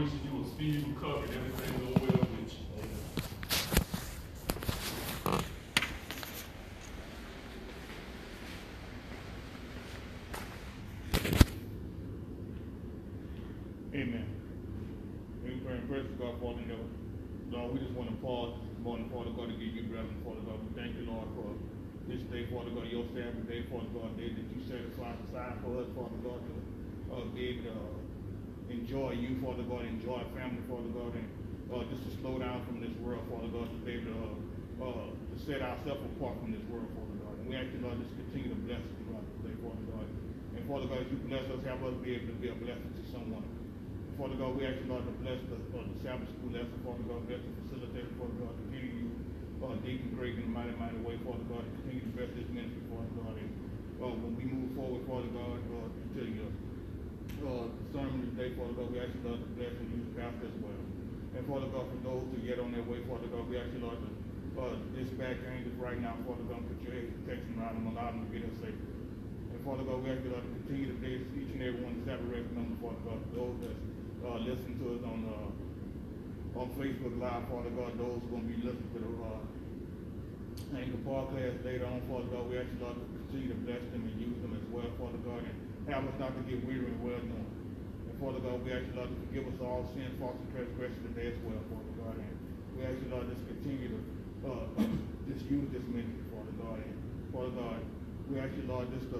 wishing you a speedy recovery and everything go well with you. Amen. We pray and praise God, Father, in. Lord, we just want to pause this morning, Father God, to give you blessing, Father God. We thank you, Lord, for this day, Father God, your Sabbath day, Father God, day that you set aside for us, Father God, to uh, be able to uh, enjoy you, Father God, enjoy family, Father God, and uh, just to slow down from this world, Father God, to be able to, uh, uh, to set ourselves apart from this world, Father God. And we ask you, Lord, just continue to bless us throughout the Father God. And Father God, as you bless us, have us be able to be a blessing to someone. Father God, we ask you, Lord, to bless the, uh, the Sabbath school lesson, Father God, bless the facilitator, Father God, continue you, uh, Deacon Craig in a mighty, mighty way, Father God, and continue to bless this ministry, Father God, and, uh, when we move forward, Father God, uh, to your, uh, sermon today, Father God, we ask you, Lord, to bless and use the pastor as well. And Father God, for those who get on their way, Father God, we ask you, Lord, to, uh, dispatch angels right now, Father God, put your protection around them, allow them to get us safe. And Father God, we ask you, Lord, to continue to bless each and every one of the Sabbath Father God, those that, uh, listen to us on, uh, on Facebook Live, Father God, those who are gonna be listening to the, uh, Anchor podcast later on, Father God, we ask you, Lord, to continue to bless them and use them as well, Father God, and have us not to get weary and well doing. And Father God, we ask you, Lord, to forgive us all sin, faults, and transgressions today as well, Father God, and we ask you, Lord, just continue to, uh, just use this ministry, Father God, and Father God, we ask you, Lord, just, uh,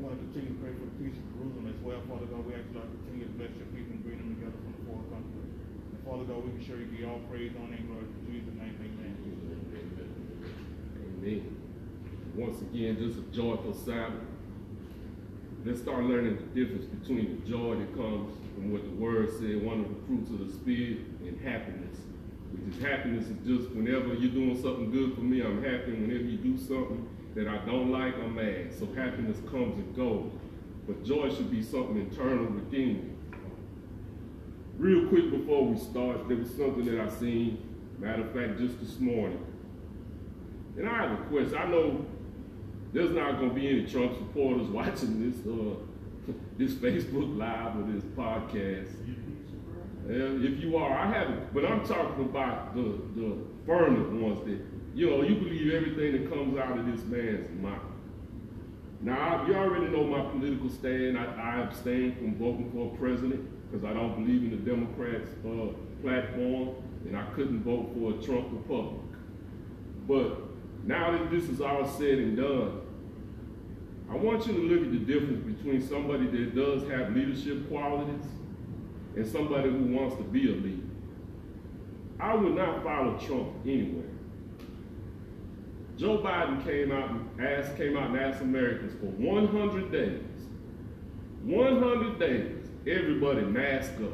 want to continue to pray for the peace of Jerusalem as well, Father God, we ask you, Lord, to continue to bless your people and bring them together from the four countries. And Father God, we can sure you be all praise, honor, and glory in Jesus' name, amen. Amen. Once again, just a joyful Sabbath. Let's start learning the difference between the joy that comes from what the word said, one of the fruits of the spirit, and happiness. Which is happiness is just whenever you're doing something good for me, I'm happy. Whenever you do something that I don't like, I'm mad. So happiness comes and goes. But joy should be something internal within you. Real quick before we start, there was something that I seen, matter of fact, just this morning. And I have a question. I know there's not going to be any Trump supporters watching this uh, this Facebook Live or this podcast. Uh, if you are, I haven't. But I'm talking about the the firm ones that you know you believe everything that comes out of this man's mouth. Now you already know my political stand. I, I abstain from voting for a president because I don't believe in the Democrats' uh, platform, and I couldn't vote for a Trump Republic. But now that this is all said and done, I want you to look at the difference between somebody that does have leadership qualities and somebody who wants to be a leader. I would not follow Trump anywhere. Joe Biden came out and asked, came out and asked Americans for 100 days. 100 days, everybody mask up.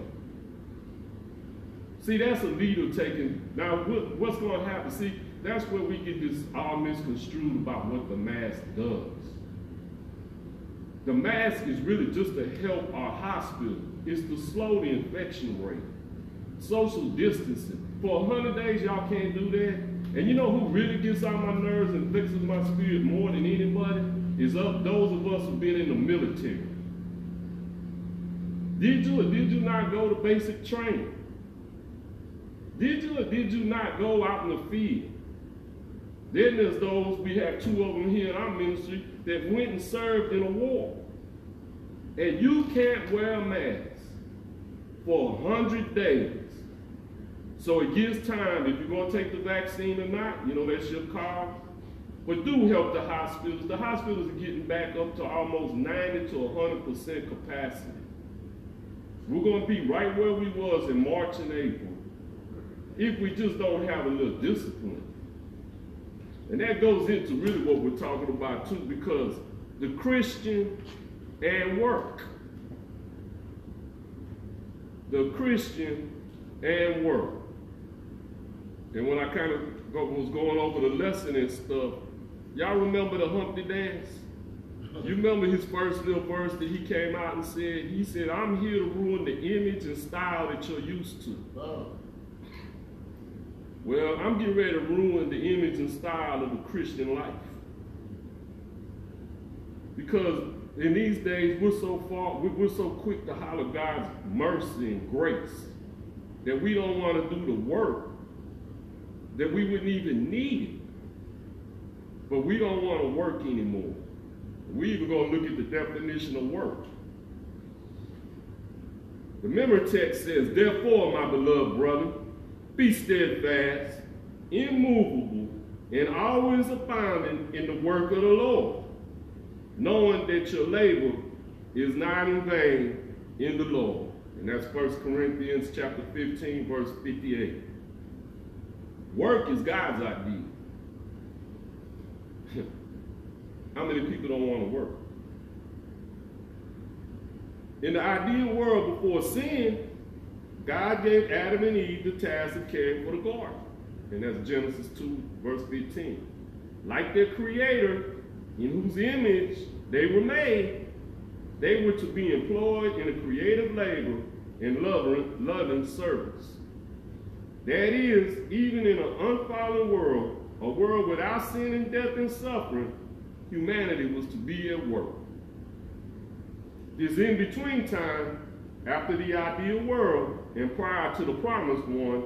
See, that's a leader taking. Now, what, what's going to happen? See, that's where we get this all misconstrued about what the mask does. The mask is really just to help our hospital. It's to slow the infection rate. Social distancing. For 100 days, y'all can't do that. And you know who really gets on my nerves and fixes my spirit more than anybody? Is up those of us who've been in the military. Did you or did you not go to basic training? Did you or did you not go out in the field? Then there's those, we have two of them here in our ministry, that went and served in a war. And you can't wear a mask for 100 days. So it gives time, if you're going to take the vaccine or not, you know, that's your call. But do help the hospitals. The hospitals are getting back up to almost 90 to 100% capacity. We're going to be right where we was in March and April if we just don't have a little discipline. And that goes into really what we're talking about too, because the Christian and work. The Christian and work. And when I kind of was going over the lesson and stuff, y'all remember the Humpty Dance? You remember his first little verse that he came out and said, he said, I'm here to ruin the image and style that you're used to. Oh. Well, I'm getting ready to ruin the image and style of the Christian life. Because in these days, we're so far, we're so quick to holler God's mercy and grace. that we don't want to do the work, that we wouldn't even need it. But we don't want to work anymore. We even going to look at the definition of work. The memory text says, Therefore, my beloved brother, be steadfast, immovable, and always abounding in the work of the Lord, knowing that your labor is not in vain in the Lord. And that's 1 Corinthians chapter 15, verse 58. Work is God's idea. How many people don't want to work? In the ideal world before sin, God gave Adam and Eve the task of caring for the garden. And that's Genesis 2, verse 15. Like their creator, in whose image they were made, they were to be employed in a creative labor and loving, loving service. That is, even in an unfallen world, a world without sin and death and suffering, humanity was to be at work. This in between time, after the ideal world and prior to the promised one,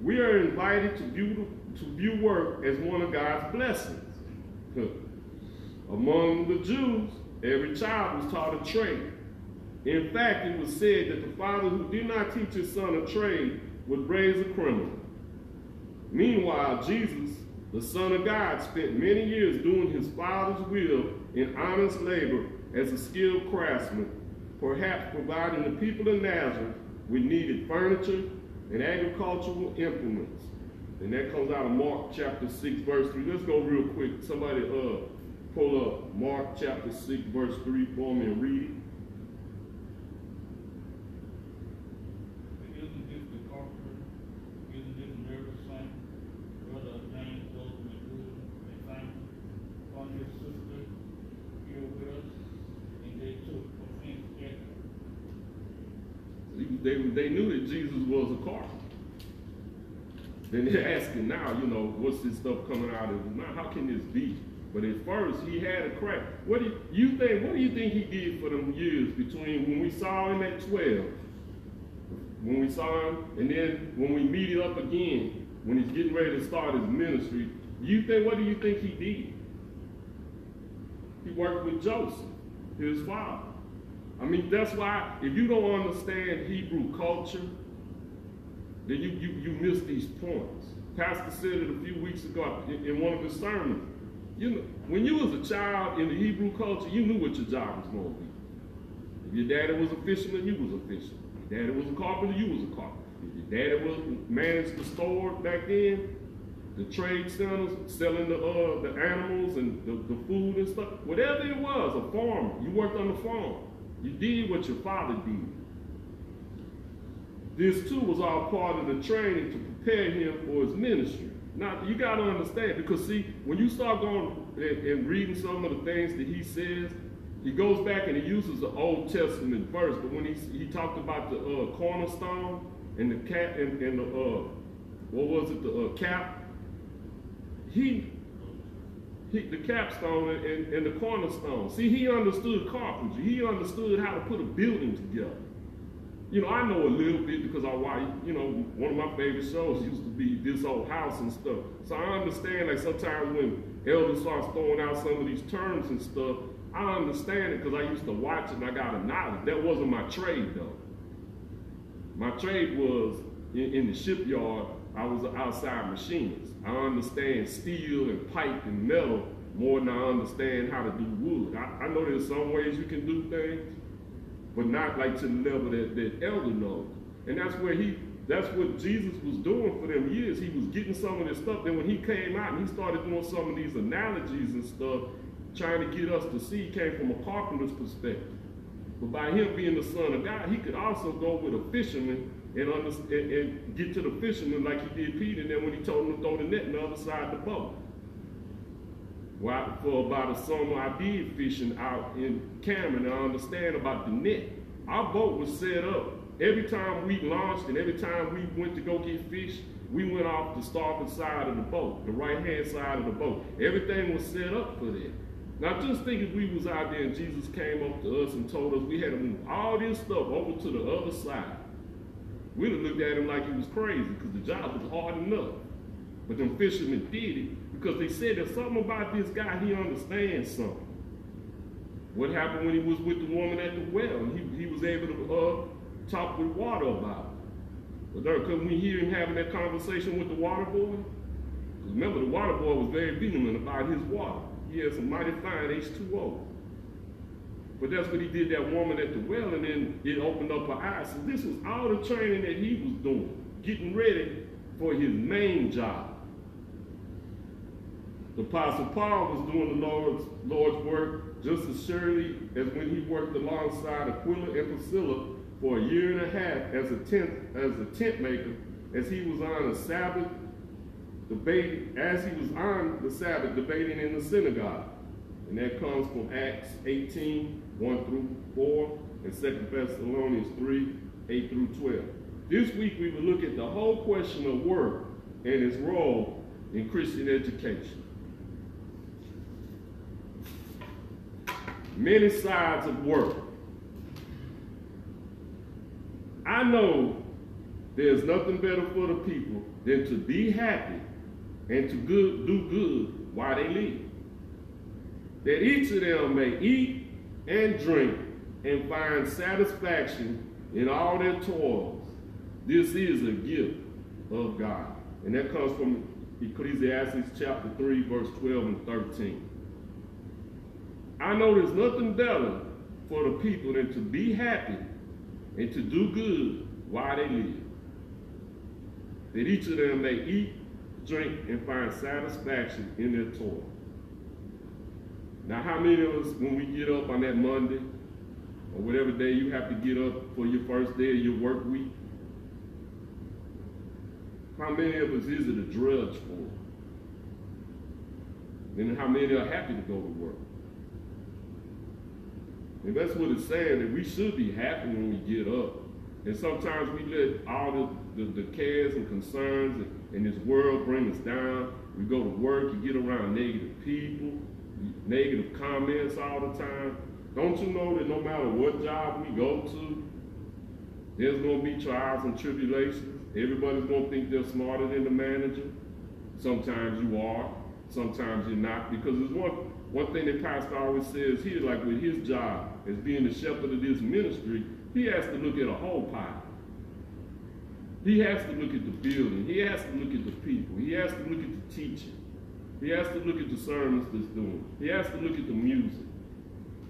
we are invited to view, to view work as one of God's blessings. Among the Jews, every child was taught a trade. In fact, it was said that the father who did not teach his son a trade would raise a criminal. Meanwhile, Jesus, the Son of God, spent many years doing his Father's will in honest labor as a skilled craftsman, perhaps providing the people of Nazareth with needed furniture and agricultural implements. And that comes out of Mark chapter 6, verse 3. Let's go real quick. Somebody uh, pull up Mark chapter 6, verse 3 for me and read it. Isn't this the carpenter? Isn't this Mary Saint, brother of James, Joseph, and Judah, and Simon? On his sister here with us, and they took offense at her. They, they knew that Jesus was a carpenter. Then they're asking now, you know, what's this stuff coming out of his mouth? How can this be? But at first, he had a crack. What do you, you think? What do you think he did for them years between when we saw him at twelve, when we saw him, and then when we meet him up again, when he's getting ready to start his ministry? You think? What do you think he did? He worked with Joseph, his father. I mean, that's why if you don't understand Hebrew culture, then you, you, you miss these points. Pastor said it a few weeks ago in, in one of his sermons. You know, when you was a child in the Hebrew culture, you knew what your job was going to be. If your daddy was a fisherman, you was a fisherman. If your daddy was a carpenter, you was a carpenter. If your daddy was managed the store back then, the trade centers, selling the uh, the animals and the, the food and stuff, whatever it was, a farmer, you worked on the farm. You did what your father did. This too was all part of the training to prepare him for his ministry. Now you got to understand because see, when you start going and, and, reading some of the things that he says, he goes back and he uses the Old Testament verse. But when he he talked about the uh, cornerstone and the cap and, and the uh, what was it the uh, cap, he. He, the capstone and, and the cornerstone. See, he understood carpentry. He understood how to put a building together you know, I know a little bit because I watch, you know, one of my favorite shows used to be This Old House and stuff. So I understand, like, sometimes when elders starts throwing out some of these terms and stuff, I understand it because I used to watch it and I got a knowledge. That wasn't my trade, though. My trade was in, in the shipyard, I was an outside machinist. I understand steel and pipe and metal more than I understand how to do wood. I, I know there's some ways you can do things, but not like to the level that, that elder knows. And that's where he, that's what Jesus was doing for them years. He was getting some of this stuff. Then when he came out and he started doing some of these analogies and stuff, trying to get us to see, he came from a carpenter's perspective. But by him being the son of God, he could also go with a fisherman and, and, and get to the fisherman like he did Peter. And then when he told him to throw the net on the other side of the boat. Well, for about a summer, I did fishing out in Cameron. I understand about the net. Our boat was set up. Every time we launched and every time we went to go get fish, we went off the starboard side of the boat, the right-hand side of the boat. Everything was set up for that. Now, just think if we was out there and Jesus came up to us and told us we had to move all this stuff over to the other side. We'd have looked at him like he was crazy because the job was hard enough. But them fishermen did it because they said there's something about this guy, he understands something. What happened when he was with the woman at the well? He, he was able to uh, talk with water about it. But couldn't we hear him having that conversation with the water boy? remember, the water boy was very vehement about his water. He had some mighty fine H2O. But that's what he did that woman at the well, and then it opened up her eyes. So this was all the training that he was doing, getting ready for his main job. The Apostle Paul was doing the Lord's, Lord's work just as surely as when he worked alongside Aquila and Priscilla for a year and a half as a tent, as a tent maker, as he was on a Sabbath debating, as he was on the Sabbath debating in the synagogue. And that comes from Acts 18, 1 through 4, and 2 Thessalonians 3, 8 through 12. This week we will look at the whole question of work and its role in Christian education. Many sides of work. I know there's nothing better for the people than to be happy and to good, do good while they live. That each of them may eat and drink and find satisfaction in all their toils. This is a gift of God. And that comes from Ecclesiastes chapter 3, verse 12 and 13. I know there's nothing better for the people than to be happy and to do good while they live. That each of them may eat, drink, and find satisfaction in their toil. Now, how many of us, when we get up on that Monday, or whatever day you have to get up for your first day of your work week, how many of us is it a drudge for? And how many are happy to go to work? And that's what it's saying, that we should be happy when we get up. And sometimes we let all the, the, the cares and concerns in this world bring us down. We go to work, you get around negative people, negative comments all the time. Don't you know that no matter what job we go to, there's going to be trials and tribulations. Everybody's going to think they're smarter than the manager. Sometimes you are, sometimes you're not. Because there's one, one thing that Pastor always says here, like with his job as being the shepherd of this ministry, he has to look at a whole pie. He has to look at the building. He has to look at the people. He has to look at the teaching. He has to look at the sermons that's doing. He has to look at the music.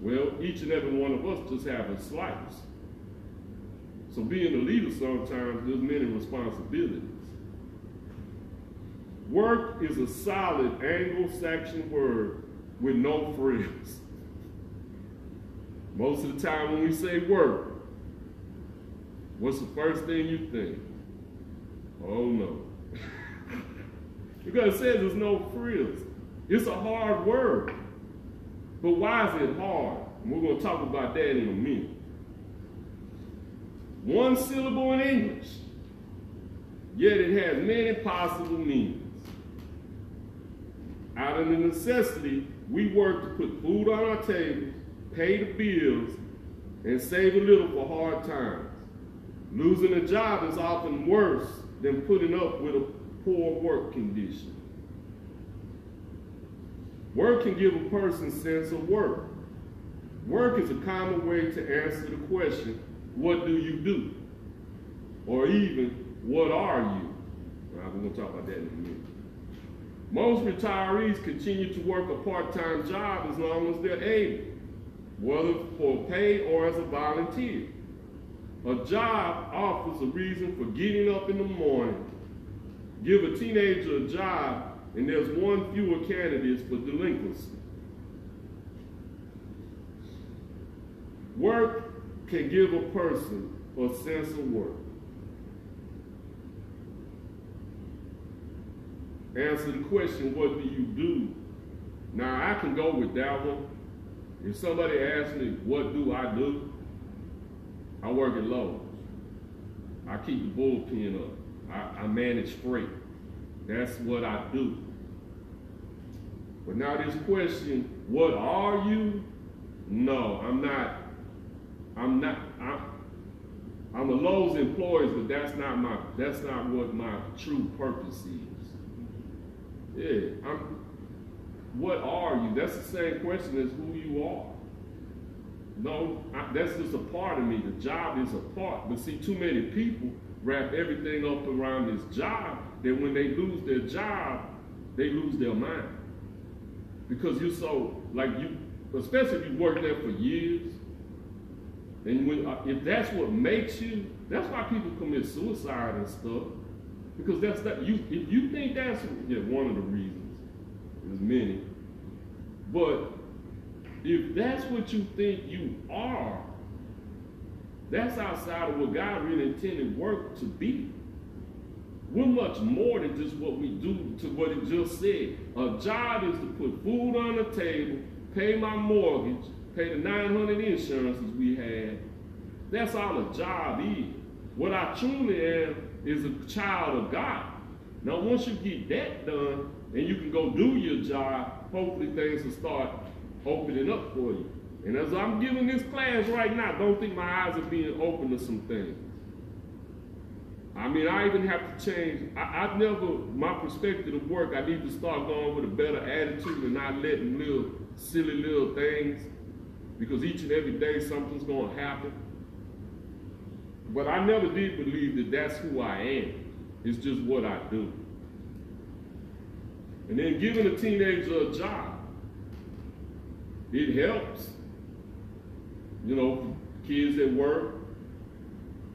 Well, each and every one of us just have a slice. So being a leader sometimes there's many responsibilities. Work is a solid Anglo-Saxon word with no frills. Most of the time when we say work, what's the first thing you think? Oh no. Because it says there's no frills. It's a hard word. But why is it hard? And we're going to talk about that in a minute. One syllable in English, yet it has many possible meanings. Out of the necessity, we work to put food on our tables, pay the bills, and save a little for hard times. Losing a job is often worse than putting up with a poor work condition. Work can give a person sense of work. Work is a common way to answer the question, what do you do? Or even, what are you? Well, we're going to talk about that in a minute. Most retirees continue to work a part-time job as long as they're able, whether for pay or as a volunteer. A job offers a reason for getting up in the morning. Give a teenager a job and there's one fewer candidates for delinquency. Work can give a person a sense of work. Answer the question, what do you do? Now, I can go with that one. If somebody asks me, what do I do? I work at Lowe's. I keep the bullpen up. I, I manage freight. That's what I do. But now this question, what are you? No, I'm not. I'm not. I'm, I'm a Lowe's employee, but that's not my that's not what my true purpose is. Yeah, I'm what are you? That's the same question as who you are. No, I, that's just a part of me. The job is a part. But see, too many people wrap everything up around this job that when they lose their job, they lose their mind. Because you're so, like you, especially if you worked there for years, and when, uh, if that's what makes you, that's why people commit suicide and stuff. Because that's that you if you think that's yeah, one of the reasons. There's many. But if that's what you think you are, that's outside of what God really intended work to be. We're much more than just what we do to what it just said. A job is to put food on the table, pay my mortgage, pay the 900 insurances we had. That's all a job is. What I truly am is a child of God. Now, once you get that done and you can go do your job, hopefully things will start opening up for you. And as I'm giving this class right now, don't think my eyes are being open to some things. I mean, I even have to change. I, have never, my perspective of work, I need to start going with a better attitude and not letting little silly little things because each and every day something's going to happen. But I never did believe that that's who I am. It's just what I do. And then giving a teenager a job, it helps. You know, kids at work,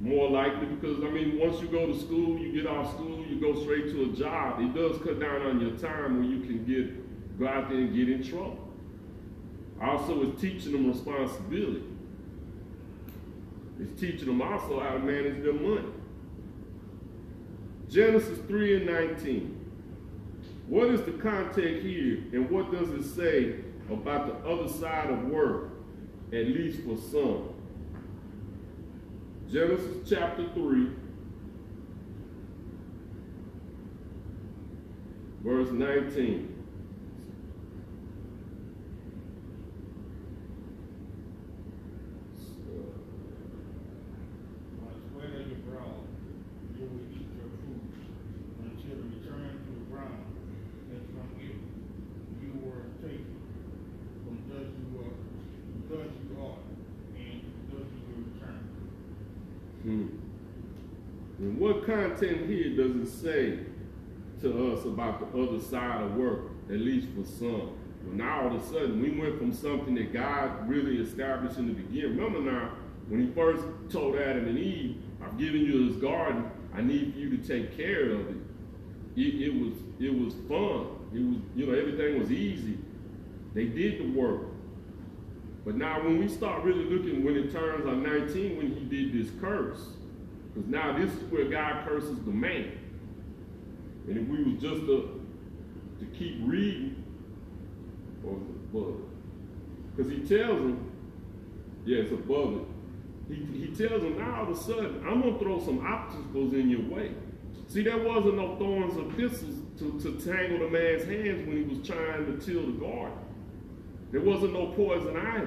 more likely because, I mean, once you go to school, you get out of school, you go straight to a job. It does cut down on your time when you can get, go out there and get in trouble. Also, it's teaching them responsibility. It's teaching them also how to manage their money. Genesis 3 and 19. What is the context here, and what does it say about the other side of work, at least for some? Genesis chapter 3, verse 19. It say to us about the other side of work, at least for some? Well, now all of a sudden, we went from something that God really established in the beginning. Remember now, when he first told Adam and Eve, I've given you this garden, I need you to take care of it. It, it was it was fun. It was, you know, everything was easy. They did the work. But now when we start really looking when it turns on 19, when he did this curse, because now this is where God curses the man. And if we was just to, to keep reading, or above Because he tells him, yeah, it's above it. He, he tells him now all of a sudden, I'm going to throw some obstacles in your way. See, there wasn't no thorns or thistles to, to tangle the man's hands when he was trying to till the garden. There wasn't no poison ivy.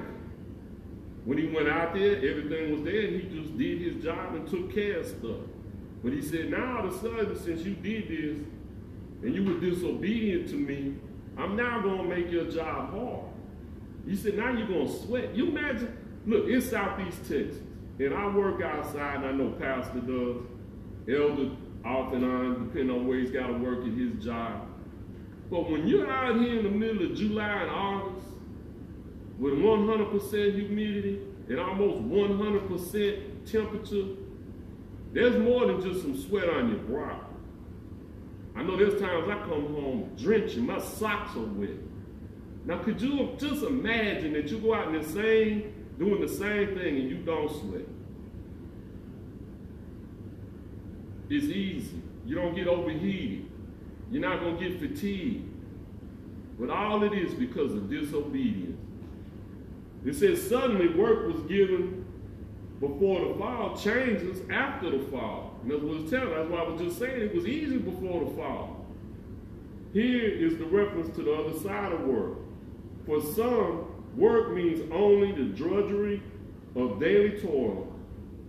When he went out there, everything was there, and he just did his job and took care of stuff. But he said, now all of a sudden, since you did this, and you were disobedient to me, I'm now going to make your job hard. He said, now you're going to sweat. You imagine, look, it's Southeast Texas, and I work outside, and I know Pastor does, Elder off and on, depending on where he's got to work at his job. But when you're out here in the middle of July and August, with 100% humidity and almost 100% temperature, there's more than just some sweat on your brow. I know there's times I come home drenching, my socks are wet. Now, could you just imagine that you go out in the same, doing the same thing and you don't sweat? It's easy. You don't get overheated. You're not going to get fatigued. But all it is because of disobedience. It says suddenly work was given before the fall, changes after the fall. And that's what it's telling. That's why I was just saying it was easy before the fall. Here is the reference to the other side of work. For some, work means only the drudgery of daily toil,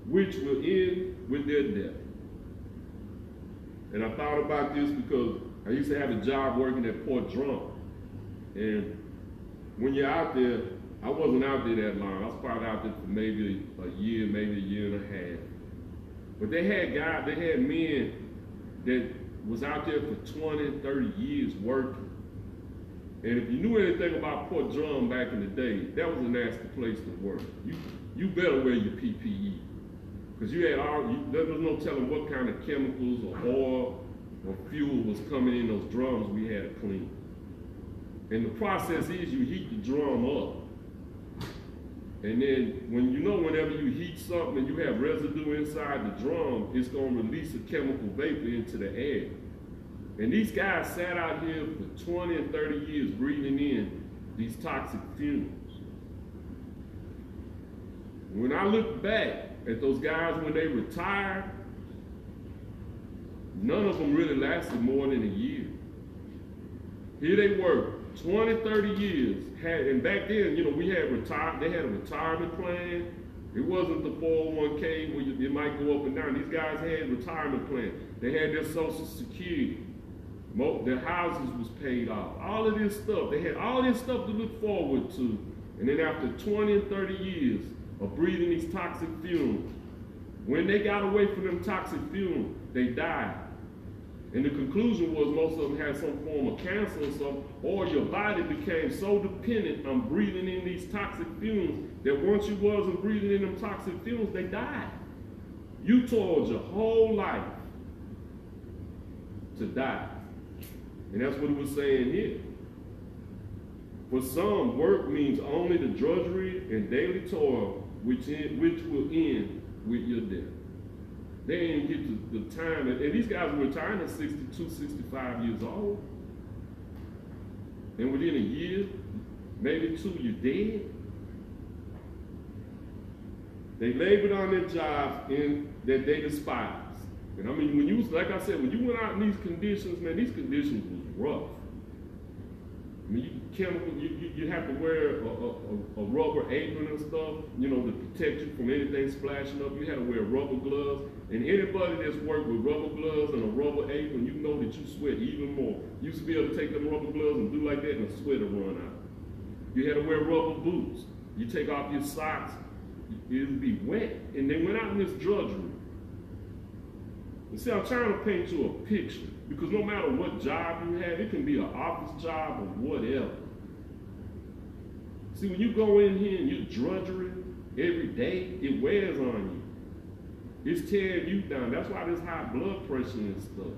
which will end with their death. And I thought about this because I used to have a job working at Port Drum. And when you're out there, I wasn't out there that long. I was probably out there for maybe a year, maybe a year and a half. But they had guys, they had men that was out there for 20, 30 years working. And if you knew anything about Port Drum back in the day, that was a nasty place to work. You you better wear your PPE. Because you had all, you, there was no telling what kind of chemicals or oil or fuel was coming in those drums we had to clean. And the process is you heat the drum up. And then when you know whenever you heat something and you have residue inside the drum, it's gonna release a chemical vapor into the air. And these guys sat out here for 20 and 30 years breathing in these toxic fumes. When I look back at those guys when they retired, none of them really lasted more than a year. Here they were, 20, 30 years, had, and back then, you know, we had retired, they had a retirement plan. It wasn't the 401k where you, it might go up and down. These guys had retirement plan. They had their social security. Their houses was paid off. All of this stuff. They had all this stuff to look forward to. And then after 20 and 30 years of breathing these toxic fumes, when they got away from them toxic fumes, they died. And the conclusion was most of them had some form of cancer or something, or your body became so dependent on breathing in these toxic fumes that once you wasn't breathing in them toxic fumes, they died. You toiled your whole life to die. And that's what it was saying here. For some, work means only the drudgery and daily toil which, in, which will end with your death. They didn't get the, the time, and, these guys were retiring at 62, 65 years old. And within a year, maybe two, you're dead. They labored on their jobs in that they despised. And I mean, when you like I said, when you went out in these conditions, man, these conditions was rough. I mean, you, chemical, you, you, you have to wear a, a, a, rubber apron and stuff, you know, to protect you from anything splashing up. You had to wear rubber gloves. And anybody that's worked with rubber gloves and a rubber apron, you know that you sweat even more. You used to be able to take them rubber gloves and do like that and the sweat will run out. You had to wear rubber boots. You take off your socks, it would be wet. And they went out in this drudgery. And see, I'm trying to paint you a picture because no matter what job you have, it can be an office job or whatever. See, when you go in here and you're drudgery every day, it wears on you. It's tearing you down. That's why there's high blood pressure and stuff.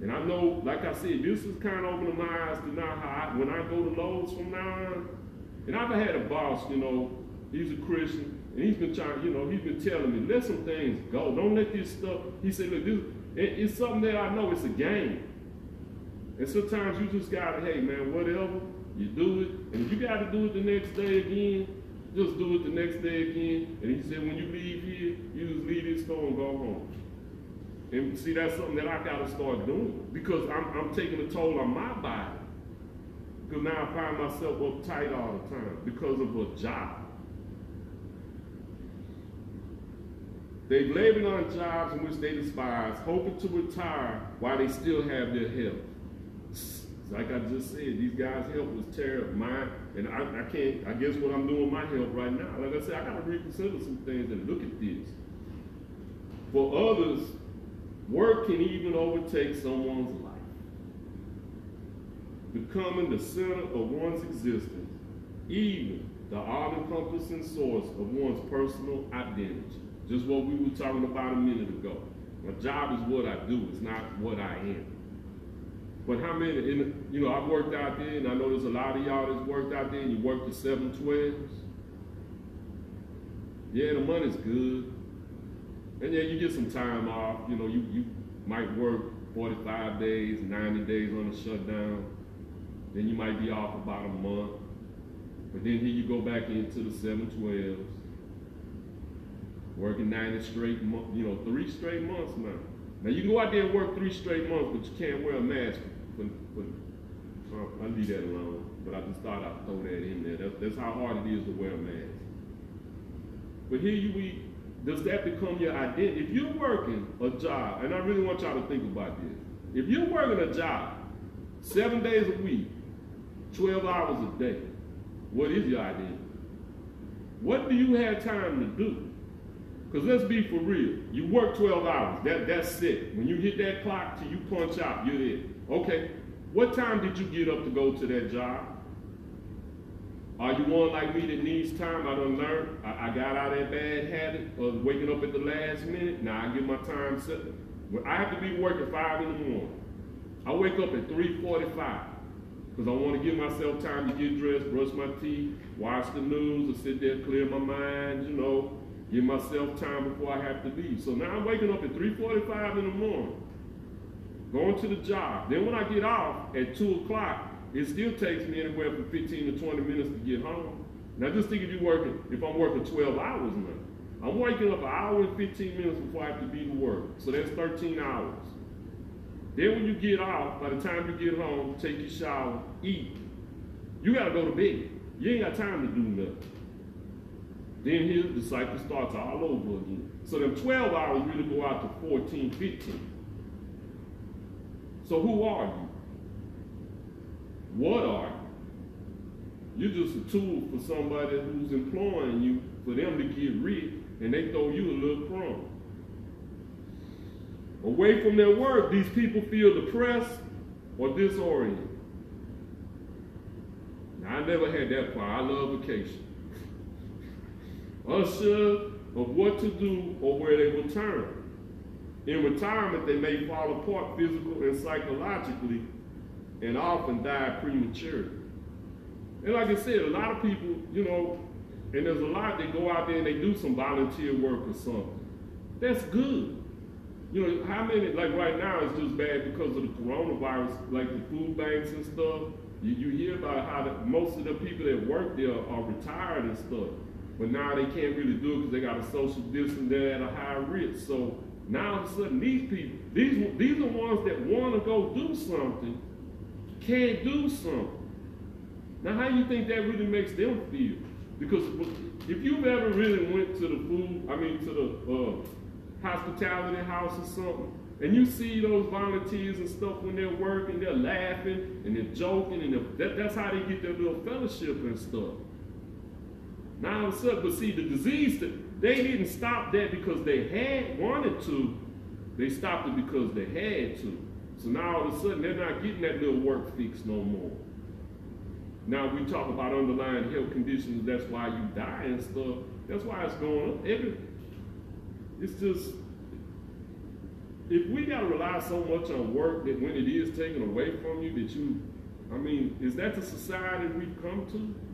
And I know, like I said, this is kind of opening my eyes to now how I, when I go to Lowe's from now on, and I've had a boss, you know, he's a Christian, and he's been trying, you know, he's been telling me, let some things go. Don't let this stuff. He said, look, this it, it's something that I know it's a game. And sometimes you just gotta, hey man, whatever, you do it. And you gotta do it the next day again, just do it the next day again. And he said, when you leave here, you just leave this store and go home. And see, that's something that I gotta start doing because I'm, I'm taking a toll on my body. Because now I find myself uptight all the time because of a job. They've labored on jobs in which they despise, hoping to retire while they still have their health. Like I just said, these guys' health was terrible. Mine, and I, I can't, I guess what I'm doing my health right now. Like I said, I gotta reconsider some things and look at this. For others, work can even overtake someone's life, becoming the center of one's existence, even the all-encompassing source of one's personal identity. Just what we were talking about a minute ago. My job is what I do, it's not what I am. But how many, in, you know, I've worked out there, and I know there's a lot of y'all that's worked out there, and you work the 712s. Yeah, the money's good. And yeah, you get some time off. You know, you, you might work 45 days, 90 days on a shutdown. Then you might be off about a month. But then here you go back into the 712s working 90 straight months, you know, three straight months now. Now you can go out there and work three straight months, but you can't wear a mask. I leave that alone. But I just thought I'd throw that in there. That's, how hard it is to wear a mask. But here you we does that become your identity? If you're working a job, and I really want y'all to think about this. If you're working a job seven days a week, 12 hours a day, what is your identity? What do you have time to do? Because let's be for real. You work 12 hours. That, that's it. When you hit that clock till you punch out, you're there. Okay. What time did you get up to go to that job? Are you one like me that needs time? I done learned. I, I got out of that bad habit of waking up at the last minute. Now I get my time set. When I have to be working 5 in the morning. I wake up at 3.45 because I want to give myself time to get dressed, brush my teeth, watch the news, or sit there, clear my mind, you know, give myself time before I have to leave. So now I'm waking up at 3.45 in the morning, going to the job. Then when I get off at 2 o'clock, it still takes me anywhere from 15 to 20 minutes to get home. Now just think if you're working, if I'm working 12 hours now. I'm waking up an hour and 15 minutes before I have to be to work. So that's 13 hours. Then when you get off, by the time you get home, take your shower, eat, you gotta go to bed. You ain't got time to do nothing. Then the cycle starts all over again. So them 12 hours really go out to 14, 15. So who are you? What are you? You're just a tool for somebody who's employing you for them to get rich and they throw you a little crumb. Away from their work, these people feel depressed or disoriented. Now, I never had that part. I love vacation. Unsure of what to do or where they will turn. In retirement, they may fall apart physically and psychologically and often die prematurely. And like I said, a lot of people, you know, and there's a lot that go out there and they do some volunteer work or something. That's good. You know, how many, like right now, it's just bad because of the coronavirus, like the food banks and stuff. You, you hear about how the, most of the people that work there are retired and stuff. But now they can't really do it because they got a social distance, they're at a high risk. So now all of a sudden, these people, these, these are ones that want to go do something, can't do something. Now, how do you think that really makes them feel? Because if you've ever really went to the food, I mean to the uh, hospitality house or something, and you see those volunteers and stuff when they're working, they're laughing and they're joking, and they're, that, that's how they get their little fellowship and stuff. Now all of a sudden, but see, the disease, they didn't stop that because they had wanted to. They stopped it because they had to. So now all of a sudden, they're not getting that little work fix no more. Now we talk about underlying health conditions. That's why you die and stuff. That's why it's going up. Every, it's just if we gotta rely so much on work that when it is taken away from you, that you, I mean, is that the society we've come to?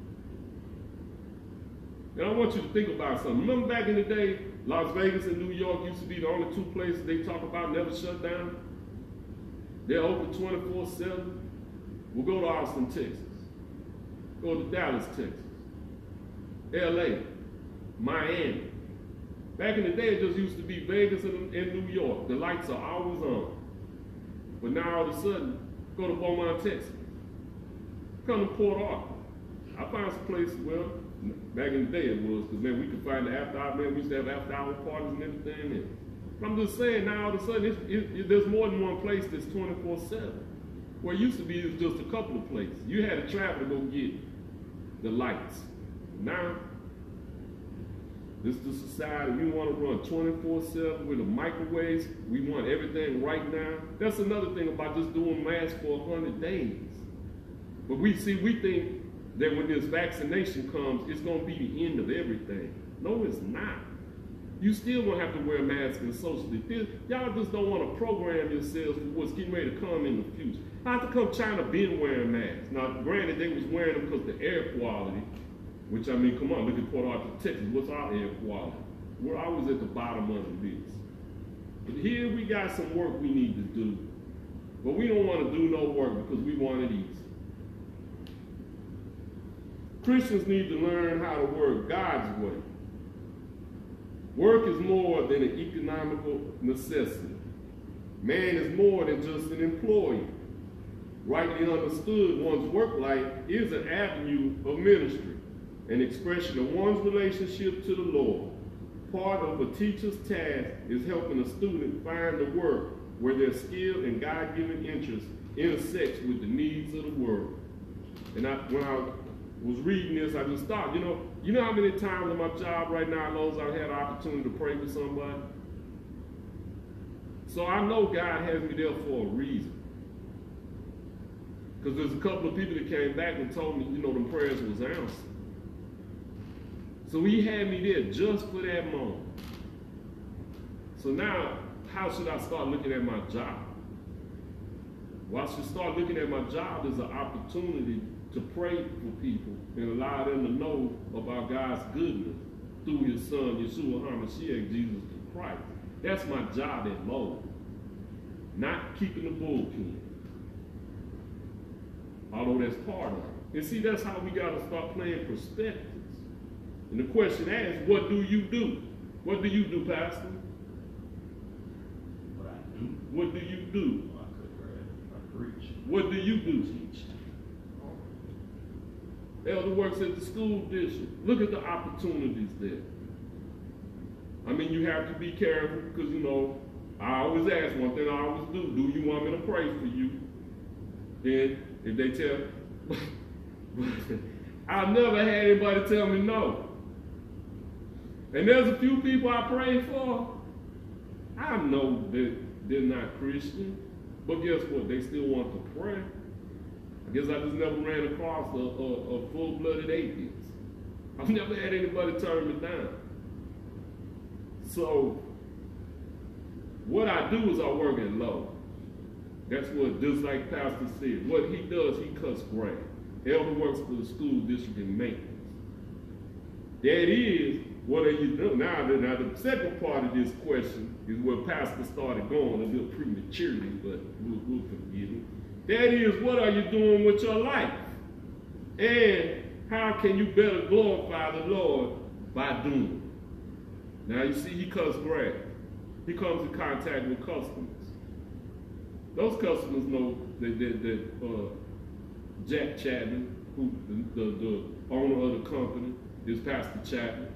And I want you to think about something. Remember back in the day, Las Vegas and New York used to be the only two places they talk about never shut down. They're open 24 7. We'll go to Austin, Texas. Go to Dallas, Texas. LA, Miami. Back in the day, it just used to be Vegas and, and New York. The lights are always on. But now all of a sudden, go to Beaumont, Texas. Come to Port Arthur. I found some place, well, back in the day it was, because man, we could find the after hour, man, we used to have after hour parties and everything. And I'm just saying, now all of a sudden, it, it, there's more than one place that's 24 7. Where it used to be, it was just a couple of places. You had to travel to go get the lights. Now, this is the society. We want to run 24 7 with the microwaves. We want everything right now. That's another thing about just doing masks for 100 days. But we see, we think that when this vaccination comes, it's going to be the end of everything. No, it's not. You still gonna have to wear a mask and socially. Y'all just don't want to program yourselves for what's getting ready to come in the future. How to come China been wearing masks? Now, granted, they was wearing them because the air quality, which I mean, come on, look at Port Arthur, Texas. What's our air quality? We're always at the bottom of the list. But here we got some work we need to do. But we don't want to do no work because we want it easy. Christians need to learn how to work God's way. Work is more than an economical necessity. Man is more than just an employee. Rightly understood, one's work life is an avenue of ministry, an expression of one's relationship to the Lord. Part of a teacher's task is helping a student find the work where their skill and God-given interest intersects with the needs of the world. And I, when I was reading this, I just stopped. You know, you know how many times in my job right now, Lowe's, I've had the opportunity to pray for somebody. So I know God has me there for a reason. Because there's a couple of people that came back and told me, you know, the prayers was answered. So he had me there just for that moment. So now, how should I start looking at my job? Well, I should start looking at my job as an opportunity to pray for people and allow them to know about God's goodness through his son, Yeshua HaMashiach, Jesus Christ. That's my job at Lowe's. Not keeping the bullpen. Although that's part of it. And see, that's how we got to start playing perspectives. And the question asks, what do you do? What do you do, Pastor? What I do, What do you do? I could read, I preach, What do you do? teach. Elder works at the school district. Look at the opportunities there. I mean, you have to be careful because, you know, I always ask one thing I always do do you want me to pray for you? Then, if they tell, I've never had anybody tell me no. And there's a few people I pray for. I know that they're not Christian, but guess what? They still want to pray. I guess I just never ran across a, a, a full-blooded atheist. I've never had anybody turn me down. So, what I do is I work at low. That's what, just like Pastor said, what he does, he cuts grass. Elder works for the school district in maintenance. That is, what are you doing? Now, the, now, the second part of this question is where Pastor started going a little prematurely, but we'll, we'll forgive him. That is, what are you doing with your life? And how can you better glorify the Lord by doing? Now, you see, he cuts grass. He comes in contact with customers. Those customers know that, that, that uh, Jack Chapman, who the, the, the owner of the company, is Pastor Chapman.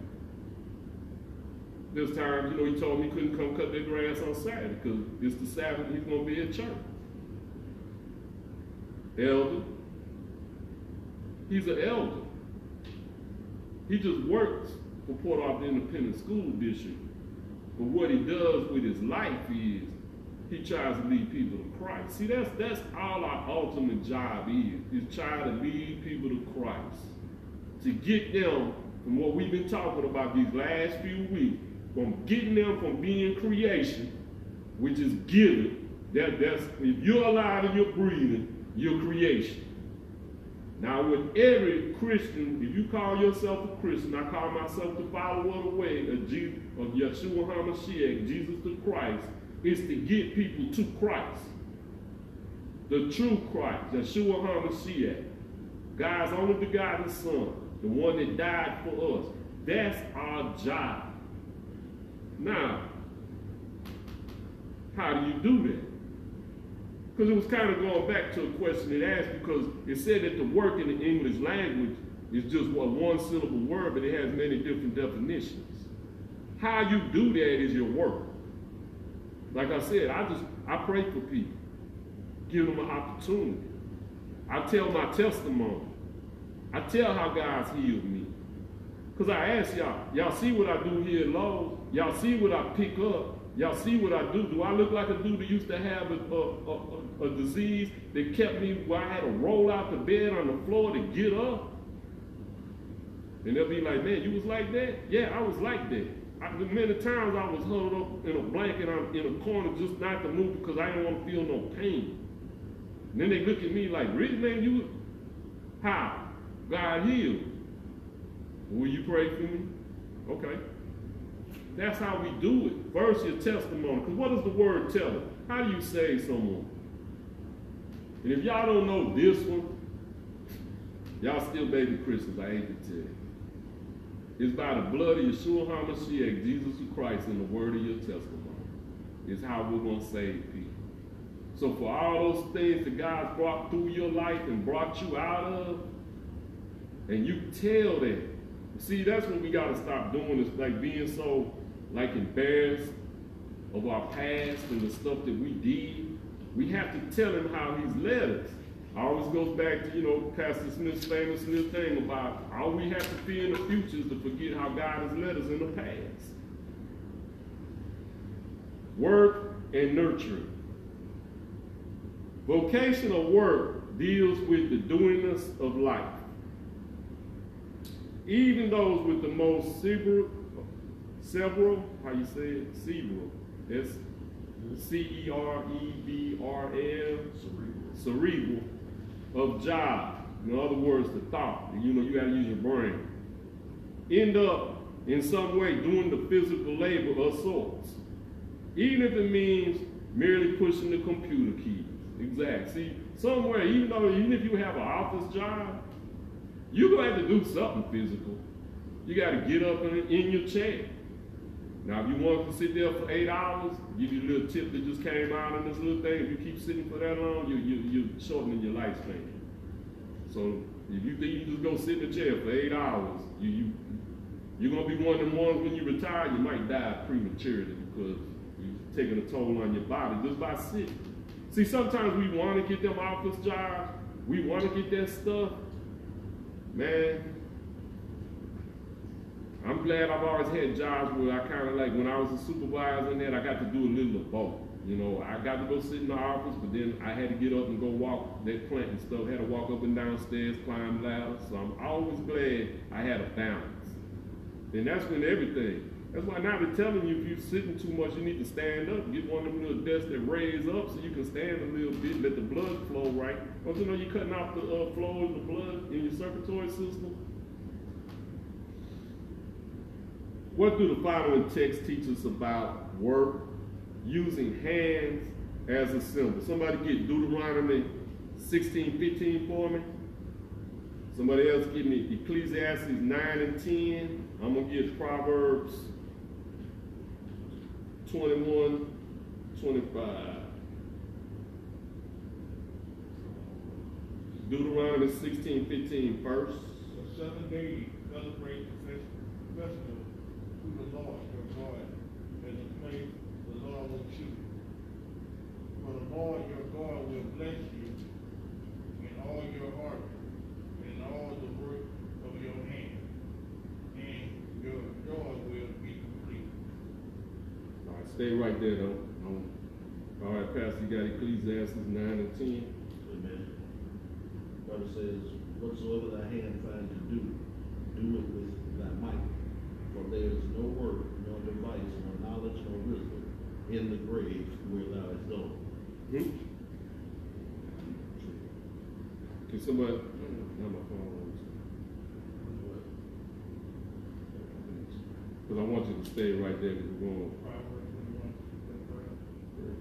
This time, you know, he told me he couldn't come cut their grass on Saturday because it's the Sabbath he's going to be at church. Elder. He's an elder. He just works for Port Arthur Independent School District. But what he does with his life is he tries to lead people to Christ. See, that's that's all our ultimate job is, is try to lead people to Christ. To get them from what we've been talking about these last few weeks, from getting them from being creation, which is given. That that's if you're alive and you're breathing, you're creation. Now, with every Christian, if you call yourself a Christian, I call myself the follower of the way of, Jesus, of Yeshua HaMashiach, Jesus the Christ, is to get people to Christ. The true Christ, Yeshua HaMashiach, God's only begotten Son, the one that died for us. That's our job. Now, how do you do that? Because it was kind of going back to a question it asked because it said that the work in the English language is just what one syllable word, but it has many different definitions. How you do that is your work. Like I said, I just I pray for people, give them an opportunity. I tell my testimony. I tell how God's healed me. Because I ask y'all, y'all see what I do here at Lowe's? Y'all see what I pick up? Y'all see what I do? Do I look like a dude that used to have a, a, a, a disease that kept me where I had to roll out the bed on the floor to get up? And they'll be like, man, you was like that? Yeah, I was like that. I, many times I was huddled up in a blanket I'm in a corner just not to move because I didn't want to feel no pain. And then they look at me like, really, man, you, how? God healed. Will you pray for me? Okay. That's how we do it. First, your testimony. Because what does the word tell us? How do you save someone? And if y'all don't know this one, y'all still baby Christians, I hate to tell you. It's by the blood of Yeshua HaMashiach, Jesus Christ, and the word of your testimony. Is how we're going to save people. So for all those things that God brought through your life and brought you out of, and you tell that. See, that's what we got to stop doing is like being so like embarrassed of our past and the stuff that we did. We have to tell him how he's led us. Always goes back to, you know, Pastor Smith's famous little thing about all we have to fear in the future is to forget how God has led us in the past. Work and nurturing. Vocational work deals with the doingness of life. Even those with the most cerebral, several, how you say it, cerebral, that's C E R E B R L, Cerebral. cerebral, of job. In other words, the thought. You know, you got to use your brain. End up in some way doing the physical labor of sorts, even if it means merely pushing the computer keys. Exact. See, somewhere, even though even if you have an office job, you're gonna have to do something physical. You got to get up in, in your chair. Now, if you want to sit there for eight hours, give you a little tip that just came out in this little thing. If you keep sitting for that long, you, you, you're shortening your lifespan. So if you think you just go sit in the chair for eight hours, you, you, you're going to be one of them ones when you retire, you might die prematurely because you're taking a toll on your body just by sitting. See, sometimes we want to get them office jobs. We want to get that stuff. Man, I'm glad I've always had jobs where I kind of like when I was a supervisor and that I got to do a little of both. You know, I got to go sit in the office, but then I had to get up and go walk that plant and stuff. Had to walk up and down stairs, climb ladders. So I'm always glad I had a balance. And that's when everything. That's why now they're telling you if you're sitting too much, you need to stand up. Get one of them little desks that raise up so you can stand a little bit, let the blood flow right. Don't you know you're cutting off the uh, flow of the blood in your circulatory system? What do the following text teach us about work using hands as a symbol? Somebody get Deuteronomy 16, 15 for me. Somebody else give me Ecclesiastes 9 and 10. I'm going to get Proverbs 21, 25. Deuteronomy 16, 15 first. For seven days celebrate the festival the Lord your God as a place the Lord will choose. For the Lord your God will bless you in all your heart and in all the work of your hand, and your joy will be complete. All right, stay right there though. Um, all right, Pastor, you got Ecclesiastes 9 and 10. Amen. Bible says, whatsoever thy hand find to do, do it with thy might. For there is no work, nor device, nor knowledge, nor wisdom in the grave where thou hast gone. Hmm? Can somebody, not my phone. Because I want you to stay right there because we're going. Proverbs twenty-one, verse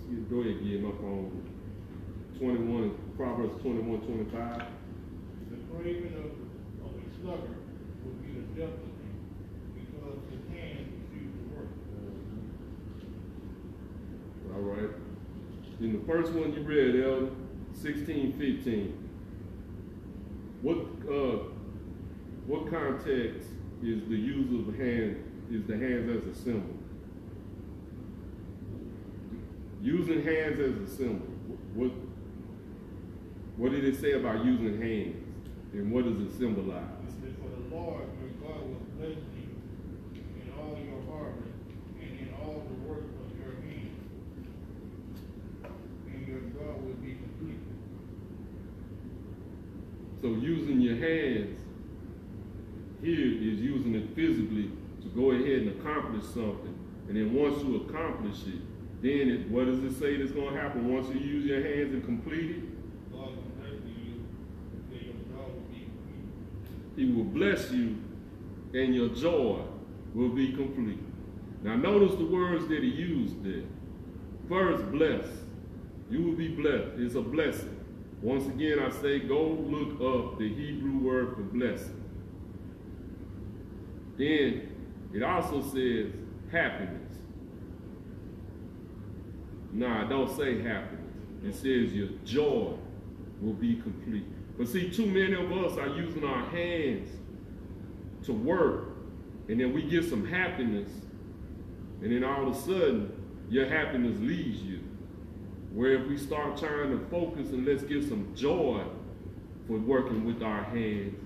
See, Go ahead, give my phone. 21, Proverbs 21, 25. The craving of, of a sluggard the him, because his hands refuse to work. All right. In the first one you read, Elder, 16, 15. What uh, what context is the use of the hand is the hands as a symbol? Using hands as a symbol. What what did it say about using hands? And what does it symbolize? For the Lord God will bless you in all your harvest and in all the work of your hands, and your joy will be complete. So using your hands here is using it physically to go ahead and accomplish something. And then once you accomplish it, then it, what does it say that's going to happen once you use your hands and complete it? God will bless you, and your joy will be complete. He will bless you and your joy will be complete. Now notice the words that he used there. First, bless. You will be blessed. It's a blessing. Once again, I say go look up the Hebrew word for blessing. Then it also says happiness. I don't say happiness. It says your joy will be complete. But see, too many of us are using our hands to work, and then we get some happiness, and then all of a sudden, your happiness leaves you. Where if we start trying to focus and let's get some joy for working with our hands,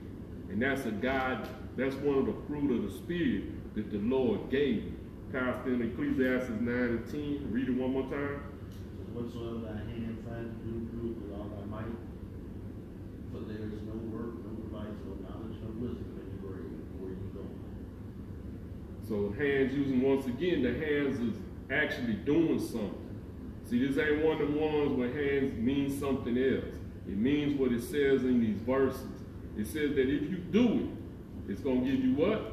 and that's a God, that's one of the fruit of the Spirit that the Lord gave. Pastor in Ecclesiastes 9 and 10, read it one more time. Whatsoever thy hand finds do, do it with all thy might. For there is no work, no device, no knowledge, no wisdom in your grave, where you go. So hands using once again, the hands is actually doing something. See, this ain't one of the ones where hands mean something else. It means what it says in these verses. It says that if you do it, it's gonna give you what?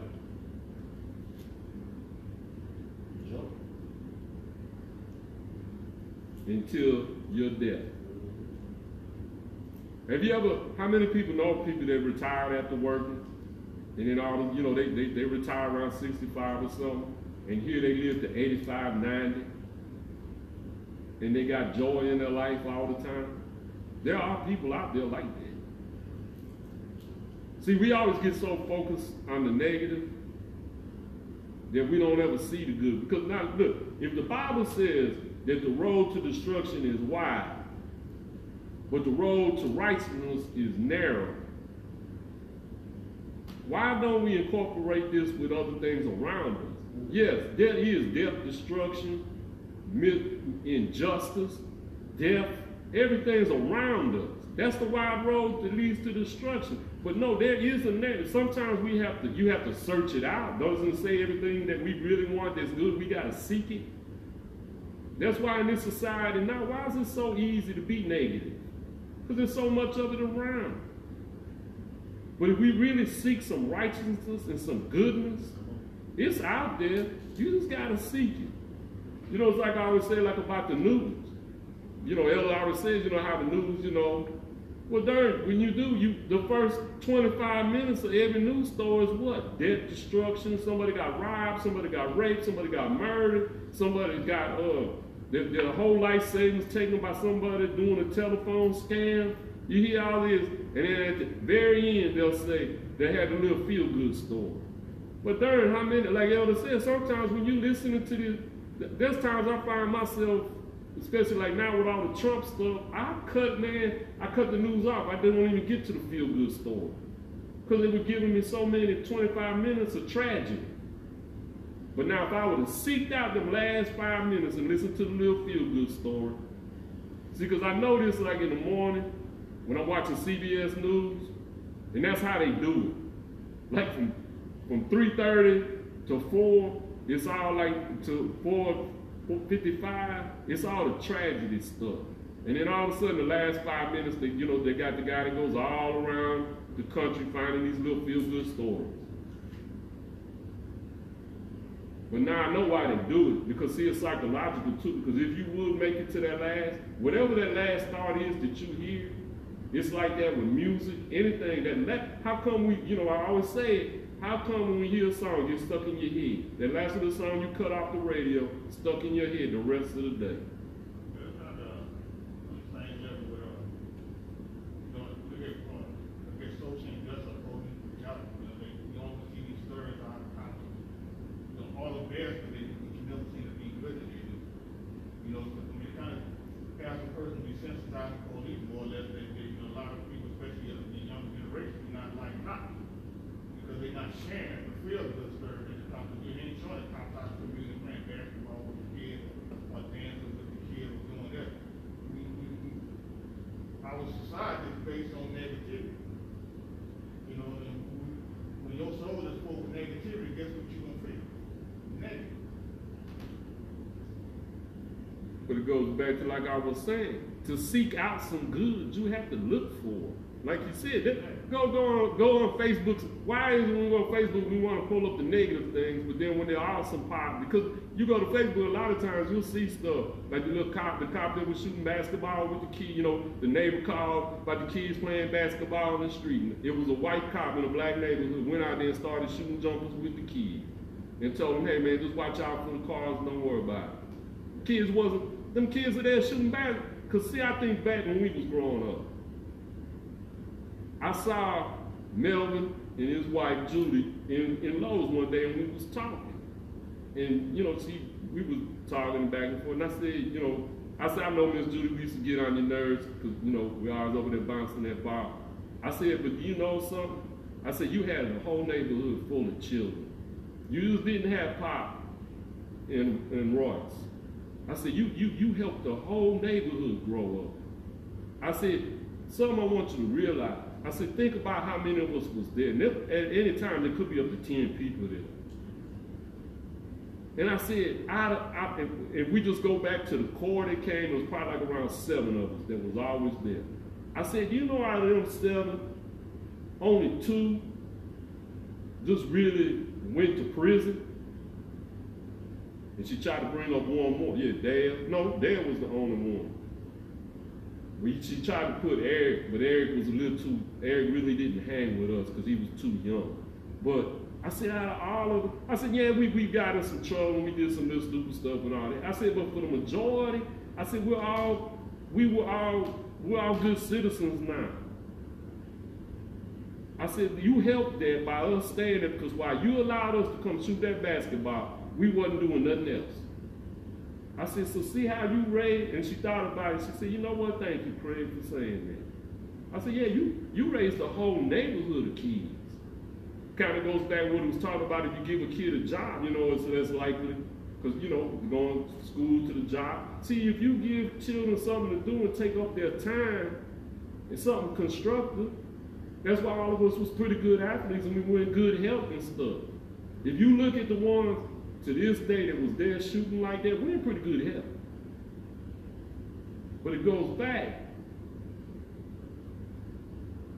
Until your death. Have you ever, how many people know people that retired after working? And then all the, you know, they, they, they retire around 65 or something. And here they live to 85, 90. And they got joy in their life all the time. There are people out there like that. See, we always get so focused on the negative that we don't ever see the good. Because now, look, if the Bible says that the road to destruction is wide, but the road to righteousness is narrow, why don't we incorporate this with other things around us? Yes, there is death, destruction, injustice, death, everything's around us. That's the wide road that leads to destruction. But no, there is a negative. Sometimes we have to you have to search it out. Doesn't say everything that we really want that's good. We gotta seek it. That's why in this society now, why is it so easy to be negative? Because there's so much of it around. But if we really seek some righteousness and some goodness, it's out there. You just gotta seek it. You know, it's like I always say, like about the news. You know, Elder always says, you know, how the news, you know, well, darn, when you do, you the first 25 minutes of every news story is what? Death, destruction, somebody got robbed, somebody got raped, somebody got murdered, somebody got uh their, their whole life savings taken by somebody doing a telephone scam. You hear all this, and then at the very end they'll say they had a little feel-good story. But darn, how many, like Elder said, sometimes when you listening to this, there's times I find myself especially like now with all the Trump stuff, I cut, man, I cut the news off. I didn't even get to the feel good story. Because they were giving me so many 25 minutes of tragedy. But now, if I would have seeked out them last five minutes and listened to the little feel good story, see, because I know this like in the morning when I'm watching CBS News, and that's how they do it. Like from, from 3.30 to 4, it's all like to 4 55, it's all the tragedy stuff. And then all of a sudden, the last five minutes, they, you know, they got the guy that goes all around the country finding these little feel-good stories. But now I know why they do it, because see, it's psychological too, because if you would make it to that last, whatever that last thought is that you hear, it's like that with music, anything that, how come we, you know, I always say, how come when we hear a song, get stuck in your head? That last the song you cut off the radio, stuck in your head the rest of the day. It's not, uh, on the same level where, uh, you know, look at, uh, look at social injustice, or, you know, they, you don't see these stories on, on, you know, all the best, but they, you never seem to be good at it. You know, because when you kind of pass a person desensitized to police, more or less, they, they, you know, a lot of people, especially of the younger generation, do not like cops. Because they're not sharing the feel of the story when it comes to doing any sort of cops out to music, playing basketball with the kids, or dancing with the kids, or doing that. We, we, we, our society is based on negativity. You know, and we- when your soul is full of negativity, guess what you're gonna feel? Negative. But it goes back to like I was saying, to seek out some good, you have to look for. Like you said, go go on go on Facebook. Why is it when we go on Facebook we want to pull up the negative things, but then when there are some positive, because you go to Facebook a lot of times you'll see stuff like the little cop, the cop that was shooting basketball with the kid. You know, the neighbor called about the kids playing basketball in the street. It was a white cop in a black neighborhood went out there and started shooting jumpers with the kids and told them, hey man, just watch out for the cars, don't worry about it. Kids wasn't them kids are there shooting back. Cause see, I think back when we was growing up, I saw Melvin and his wife Judy in, in Lowe's one day and we was talking. And you know, she we was talking back and forth, and I said, you know, I said, I know Miss Judy, we used to get on your nerves because you know we always over there bouncing that ball. I said, but you know something? I said, you had a whole neighborhood full of children. You just didn't have Pop and, and Royce. I said, you, you, you helped the whole neighborhood grow up. I said, something I want you to realize. I said, think about how many of us was there. At any time, there could be up to 10 people there. And I said, if, if we just go back to the core that came, it was probably like around seven of us that was always there. I said, you know out of them seven, only two just really went to prison. And she tried to bring up one more. Yeah, Dad. No, Dad was the only one. We, she tried to put Eric, but Eric was a little too, Eric really didn't hang with us because he was too young. But I said, out of all of them, I said, yeah, we, we got in some trouble and we did some little stupid stuff and all that. I said, but for the majority, I said, we're all, we were all, we're all good citizens now. I said, you helped that by us staying there because while you allowed us to come shoot that basketball, we wasn't doing nothing else. I said, so see how you raised, and she thought about it. She said, you know what, thank you, Craig, for saying that. I said, yeah, you, you raised a whole neighborhood of kids. Kind of goes back what he was talking about. If you give a kid a job, you know, it's less likely because you know going to school to the job. See, if you give children something to do and take up their time and something constructive, that's why all of us was pretty good athletes and we were in good health and stuff. If you look at the ones to this day that was there shooting like that, we're in pretty good health. But it goes back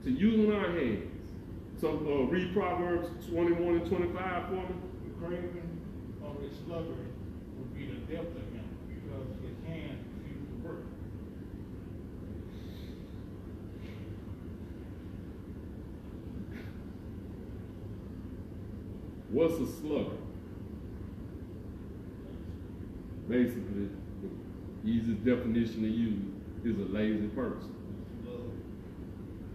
to using our hands. So uh, read Proverbs 21 and 25 for me. The craving of his sluggard would be the depth of him because his hand refused to work. What's a slugger? Basically, the easiest definition to use is a lazy person.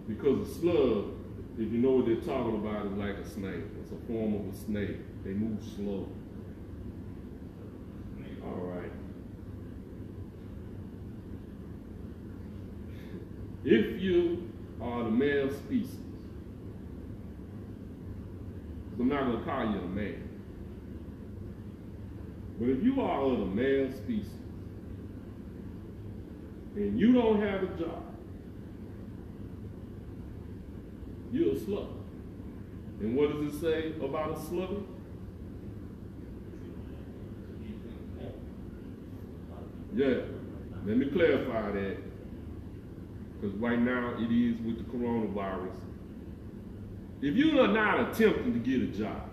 Because a slug, if you know what they're talking about, is like a snake. It's a form of a snake. They move slow. All right. If you are the male species, I'm not going to call you a man, but if you are of the male species and you don't have a job, you're a slug. And what does it say about a slugger? Yeah, let me clarify that. Because right now it is with the coronavirus. If you are not attempting to get a job,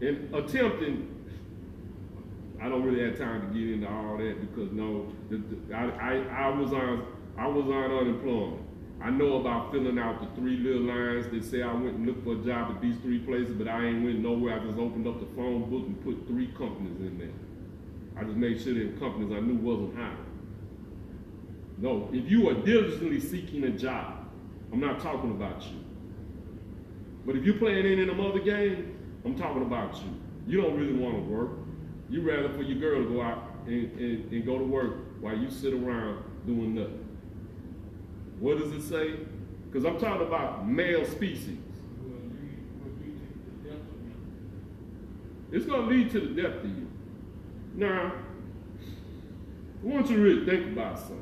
and attempting, I don't really have time to get into all that because no, the, the, I, I, I was on I was on unemployment. I know about filling out the three little lines that say I went and looked for a job at these three places, but I ain't went nowhere. I just opened up the phone book and put three companies in there. I just made sure that companies I knew wasn't hiring. No, if you are diligently seeking a job, I'm not talking about you. But if you're playing of them other games, I'm talking about you. You don't really want to work. You rather for your girl to go out and, and, and go to work while you sit around doing nothing. What does it say? Because I'm talking about male species. It's going to lead to the death of you. Now, I want you to really think about something.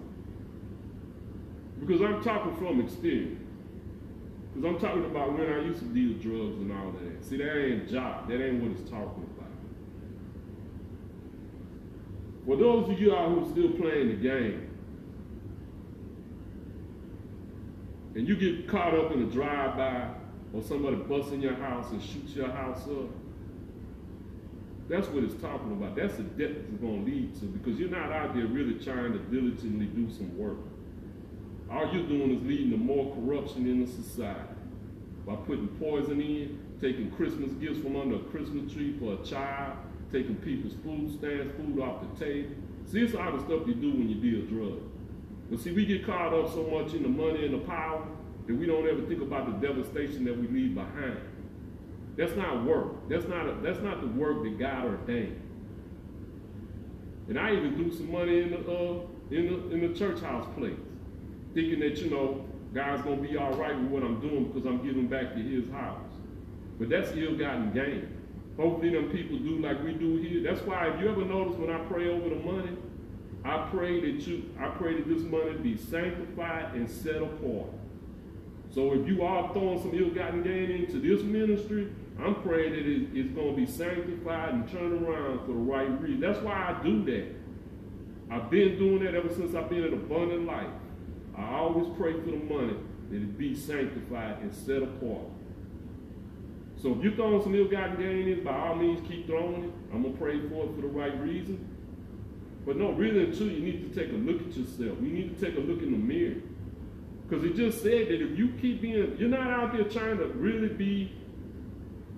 Because I'm talking from experience. Because I'm talking about when I used to deal drugs and all that. See, that ain't job. That ain't what it's talking about. For those of you out who are still playing the game, and you get caught up in a drive-by or somebody busts in your house and shoots your house up, that's what it's talking about. That's the depth it's going to lead to because you're not out there really trying to diligently do some work. All you're doing is leading to more corruption in the society by putting poison in, taking Christmas gifts from under a Christmas tree for a child, taking people's food stamps, food off the table. See, it's all the stuff you do when you deal drugs. But see, we get caught up so much in the money and the power that we don't ever think about the devastation that we leave behind. That's not work. That's not a, that's not the work that God ordained. And I even threw some money in the uh, in the in the church house place, thinking that you know God's gonna be all right with what I'm doing because I'm giving back to His house. But that's ill-gotten gain. Hopefully, them people do like we do here. That's why if you ever notice when I pray over the money, I pray that you I pray that this money be sanctified and set apart. So if you are throwing some ill-gotten gain into this ministry, I'm praying that it, it's going to be sanctified and turned around for the right reason. That's why I do that. I've been doing that ever since I've been in abundant life. I always pray for the money that it be sanctified and set apart. So if you're throwing some ill-gotten gain in, by all means keep throwing it. I'm gonna pray for it for the right reason. But no, really and truly, you need to take a look at yourself. You need to take a look in the mirror. Because it just said that if you keep being, you're not out there trying to really be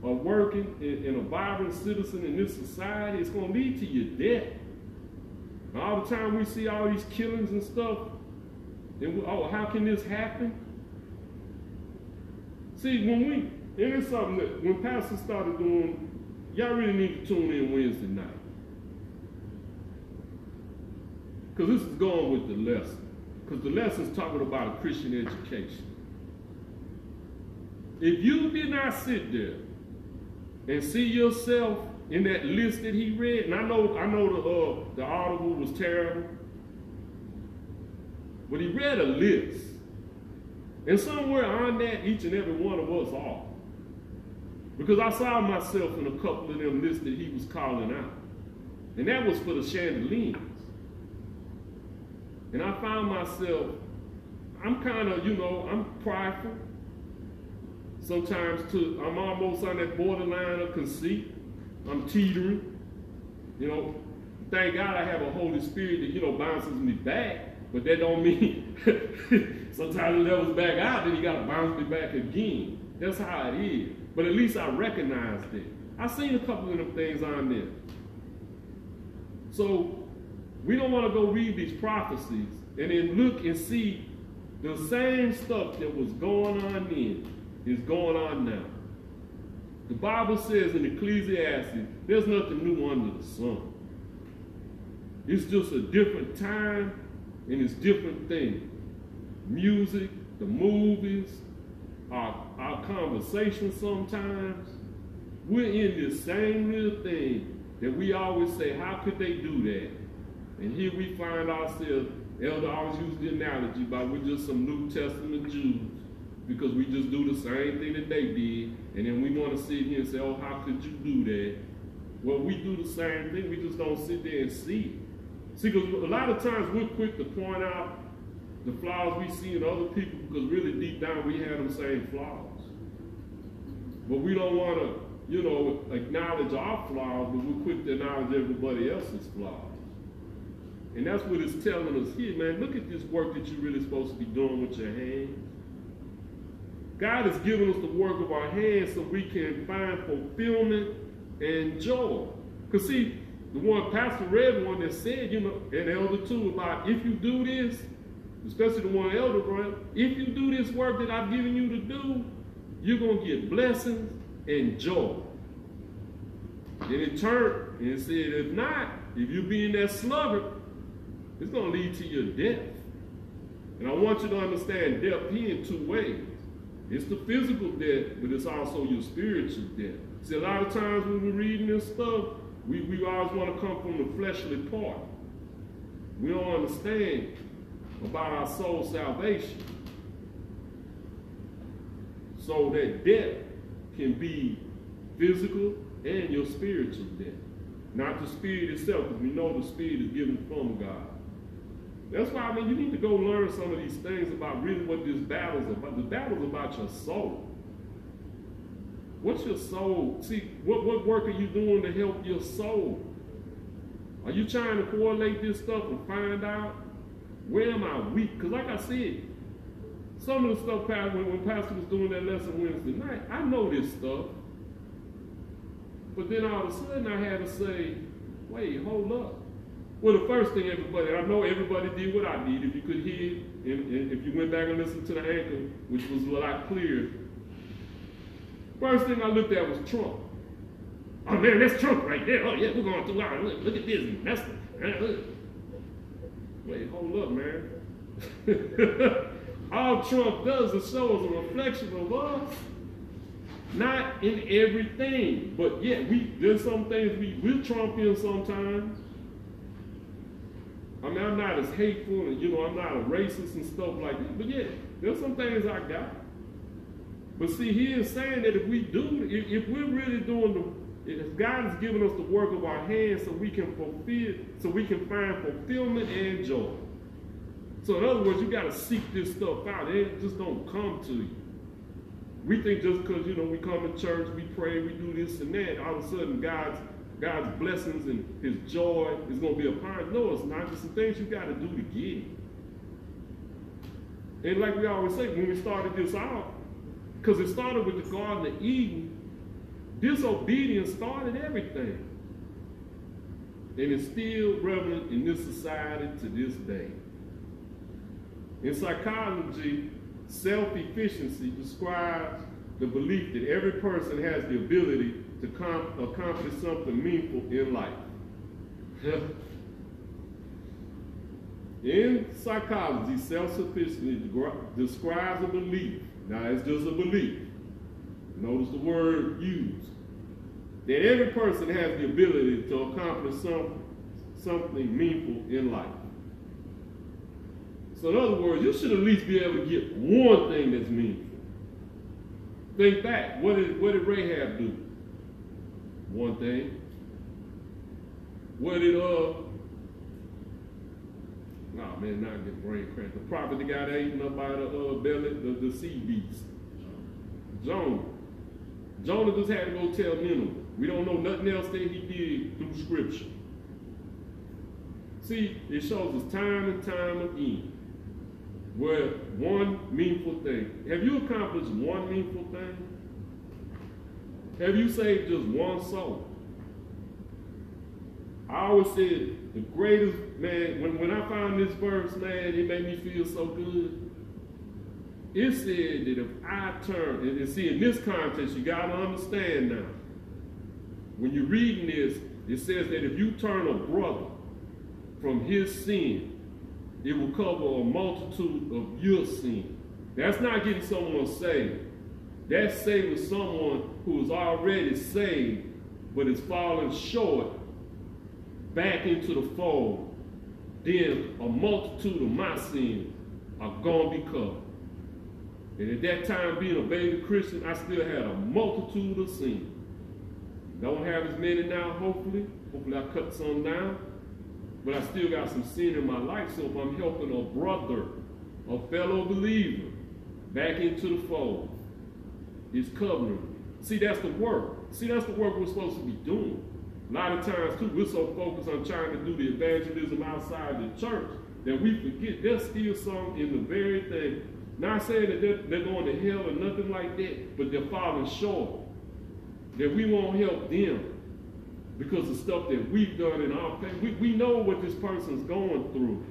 a working and, a vibrant citizen in this society, it's to lead to your death. And all the time we see all these killings and stuff, and we, oh, how can this happen? See, when we, and it's something that when pastors started doing, y'all really need to tune in Wednesday night. Because this is going with the lesson. Because the lesson's talking about a Christian education. If you did not sit there and see yourself in that list that he read, and I know I know the uh, the audible was terrible, but he read a list, and somewhere on that, each and every one of us are, because I saw myself in a couple of them lists that he was calling out, and that was for the chandeliers, and I found myself, I'm kind of you know I'm prideful sometimes to I'm almost on that borderline of conceit. I'm teetering. You know, thank God I have a Holy Spirit that, you know, bounces me back. But that don't mean sometimes it levels back out, then you gotta bounce me back again. That's how it is. But at least I recognized it. I seen a couple of them things on there. So we don't want to go read these prophecies and then look and see the same stuff that was going on then is going on now. The Bible says in Ecclesiastes, there's nothing new under the sun. It's just a different time and it's different things. Music, the movies, our, our conversation sometimes, we're in this same little thing that we always say, how could they do that? And here we find ourselves, Elder always used the analogy about we're just some New Testament Jews because we just do the same thing that they did, and then we want to sit here and say, oh, how could you do that? Well, we do the same thing, we just don't sit there and see. See, because a lot of times we're quick to point out the flaws we see in other people because really deep down we have them same flaws. But we don't want to, you know, acknowledge our flaws, but we're quick to acknowledge everybody else's flaws. And that's what it's telling us here, man. Look at this work that you're really supposed to be doing with your hands. God has given us the work of our hands so we can find fulfillment and joy. Because see, the one Pastor read one that said, you know, and Elder too, about if you do this, especially the one Elder brought, if you do this work that I've given you to do, you're going to get blessings and joy. Then it turned and said, if not, if you be in that sluggard, it's going to lead to your death. And I want you to understand death here in two ways. It's the physical death, but it's also your spiritual death. See, a lot of times when we're reading this stuff, we, we always want to come from the fleshly part. We don't understand about our soul salvation. So that death can be physical and your spiritual death. Not the spirit itself, because we know the spirit is given from God. That's why I mean you need to go learn some of these things about really what this battle is about. The battle is about your soul. What's your soul? See, what, what work are you doing to help your soul? Are you trying to correlate this stuff and find out where am I weak? Because like I said, some of the stuff when, when Pastor was doing that lesson Wednesday night, I know this stuff. But then all of a sudden I had to say, wait, hold up. Well, the first thing everybody, I know everybody did what I did. If you could hear, and, and if you went back and listened to the anchor, which was a lot clearer, first thing I looked at was Trump. Oh man, that's Trump right there. Oh yeah, we're going through our look, look at this. That's the, uh, Wait, hold up, man. All Trump does is shows a reflection of us. Not in everything, but yeah, we there's some things we will trump in sometimes. I mean, I'm not as hateful and, you know, I'm not a racist and stuff like that. But yeah, there's some things I got. But see, he is saying that if we do, if, if we're really doing the, if God has given us the work of our hands so we can fulfill, so we can find fulfillment and joy. So in other words, you got to seek this stuff out. It just don't come to you. We think just because, you know, we come to church, we pray, we do this and that, all of a sudden God's God's blessings and his joy is going to be upon us. No, it's not. It's some things you got to do to get it. And like we always say, when we started this out, because it started with the Garden of Eden, disobedience started everything. And it's still relevant in this society to this day. In psychology, self-efficiency describes the belief that every person has the ability to accomplish something meaningful in life. in psychology, self-sufficiency describes a belief. Now, it's just a belief. Notice the word used. That every person has the ability to accomplish some, something meaningful in life. So in other words, you should at least be able to get one thing that's meaningful. Think back. What did, what did Rahab do? One thing. What did, uh, nah, man, not get brain cramp. The prophet that got eaten up by the uh, belly, the, the sea beast. Jonah. Jonah just had to go tell Nineveh. We don't know nothing else that he did through scripture. See, it shows us time and time again where one meaningful thing. Have you accomplished one meaningful thing? Have you saved just one soul? I always said the greatest man, when, when I found this verse, man, it made me feel so good. It said that if I turn, and, and see in this context, you gotta understand now. When you're reading this, it says that if you turn a brother from his sin, it will cover a multitude of your sin. That's not getting someone saved. That's saving someone who is already saved, but is falling short back into the fold. Then a multitude of my sins are going to be covered. And at that time, being a baby Christian, I still had a multitude of sins. Don't have as many now, hopefully. Hopefully I cut some down. But I still got some sin in my life, so if I'm helping a brother, a fellow believer, back into the fold, it's covering. See, that's the work. See, that's the work we're supposed to be doing. A lot of times, too, we're so focused on trying to do the evangelism outside the church that we forget there's still some in the very thing. Not saying that they're, they're going to hell or nothing like that, but they're falling short. That we won't help them because of stuff that we've done in our family. We, we know what this person's going through,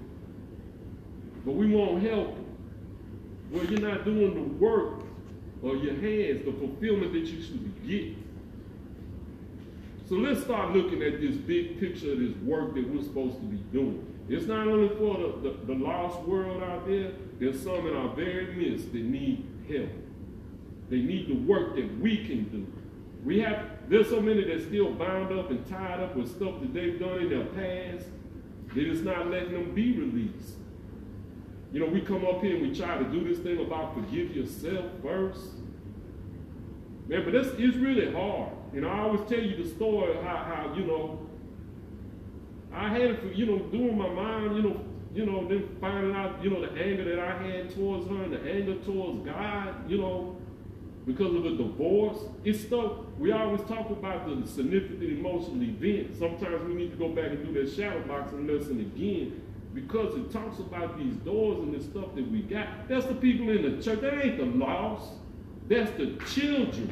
but we won't help Well, you're not doing the work or your hands, the fulfillment that you should get. So let's start looking at this big picture of this work that we're supposed to be doing. It's not only for the, the, the lost world out there, there's some in our very midst that need help. They need the work that we can do. We have, there's so many that still bound up and tied up with stuff that they've done in their past that it's not letting them be released. You know, we come up here and we try to do this thing about forgive yourself first. Man, but it's, it's really hard. And I always tell you the story how, how you know, I had it, you know, doing my mind, you know, you know, then finding out, you know, the anger that I had towards her and the anger towards God, you know, because of a divorce. It's stuff, we always talk about the significant emotional event. Sometimes we need to go back and do that shadow boxing lesson again because it talks about these doors and the stuff that we got. That's the people in the church. That ain't the lost. That's the children.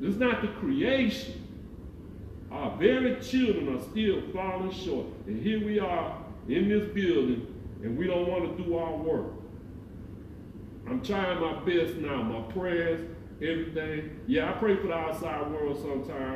It's not the creation. Our very children are still falling short. And here we are in this building, and we don't want to do our work. I'm trying my best now. My prayers, everything. Yeah, I pray for the outside world sometimes.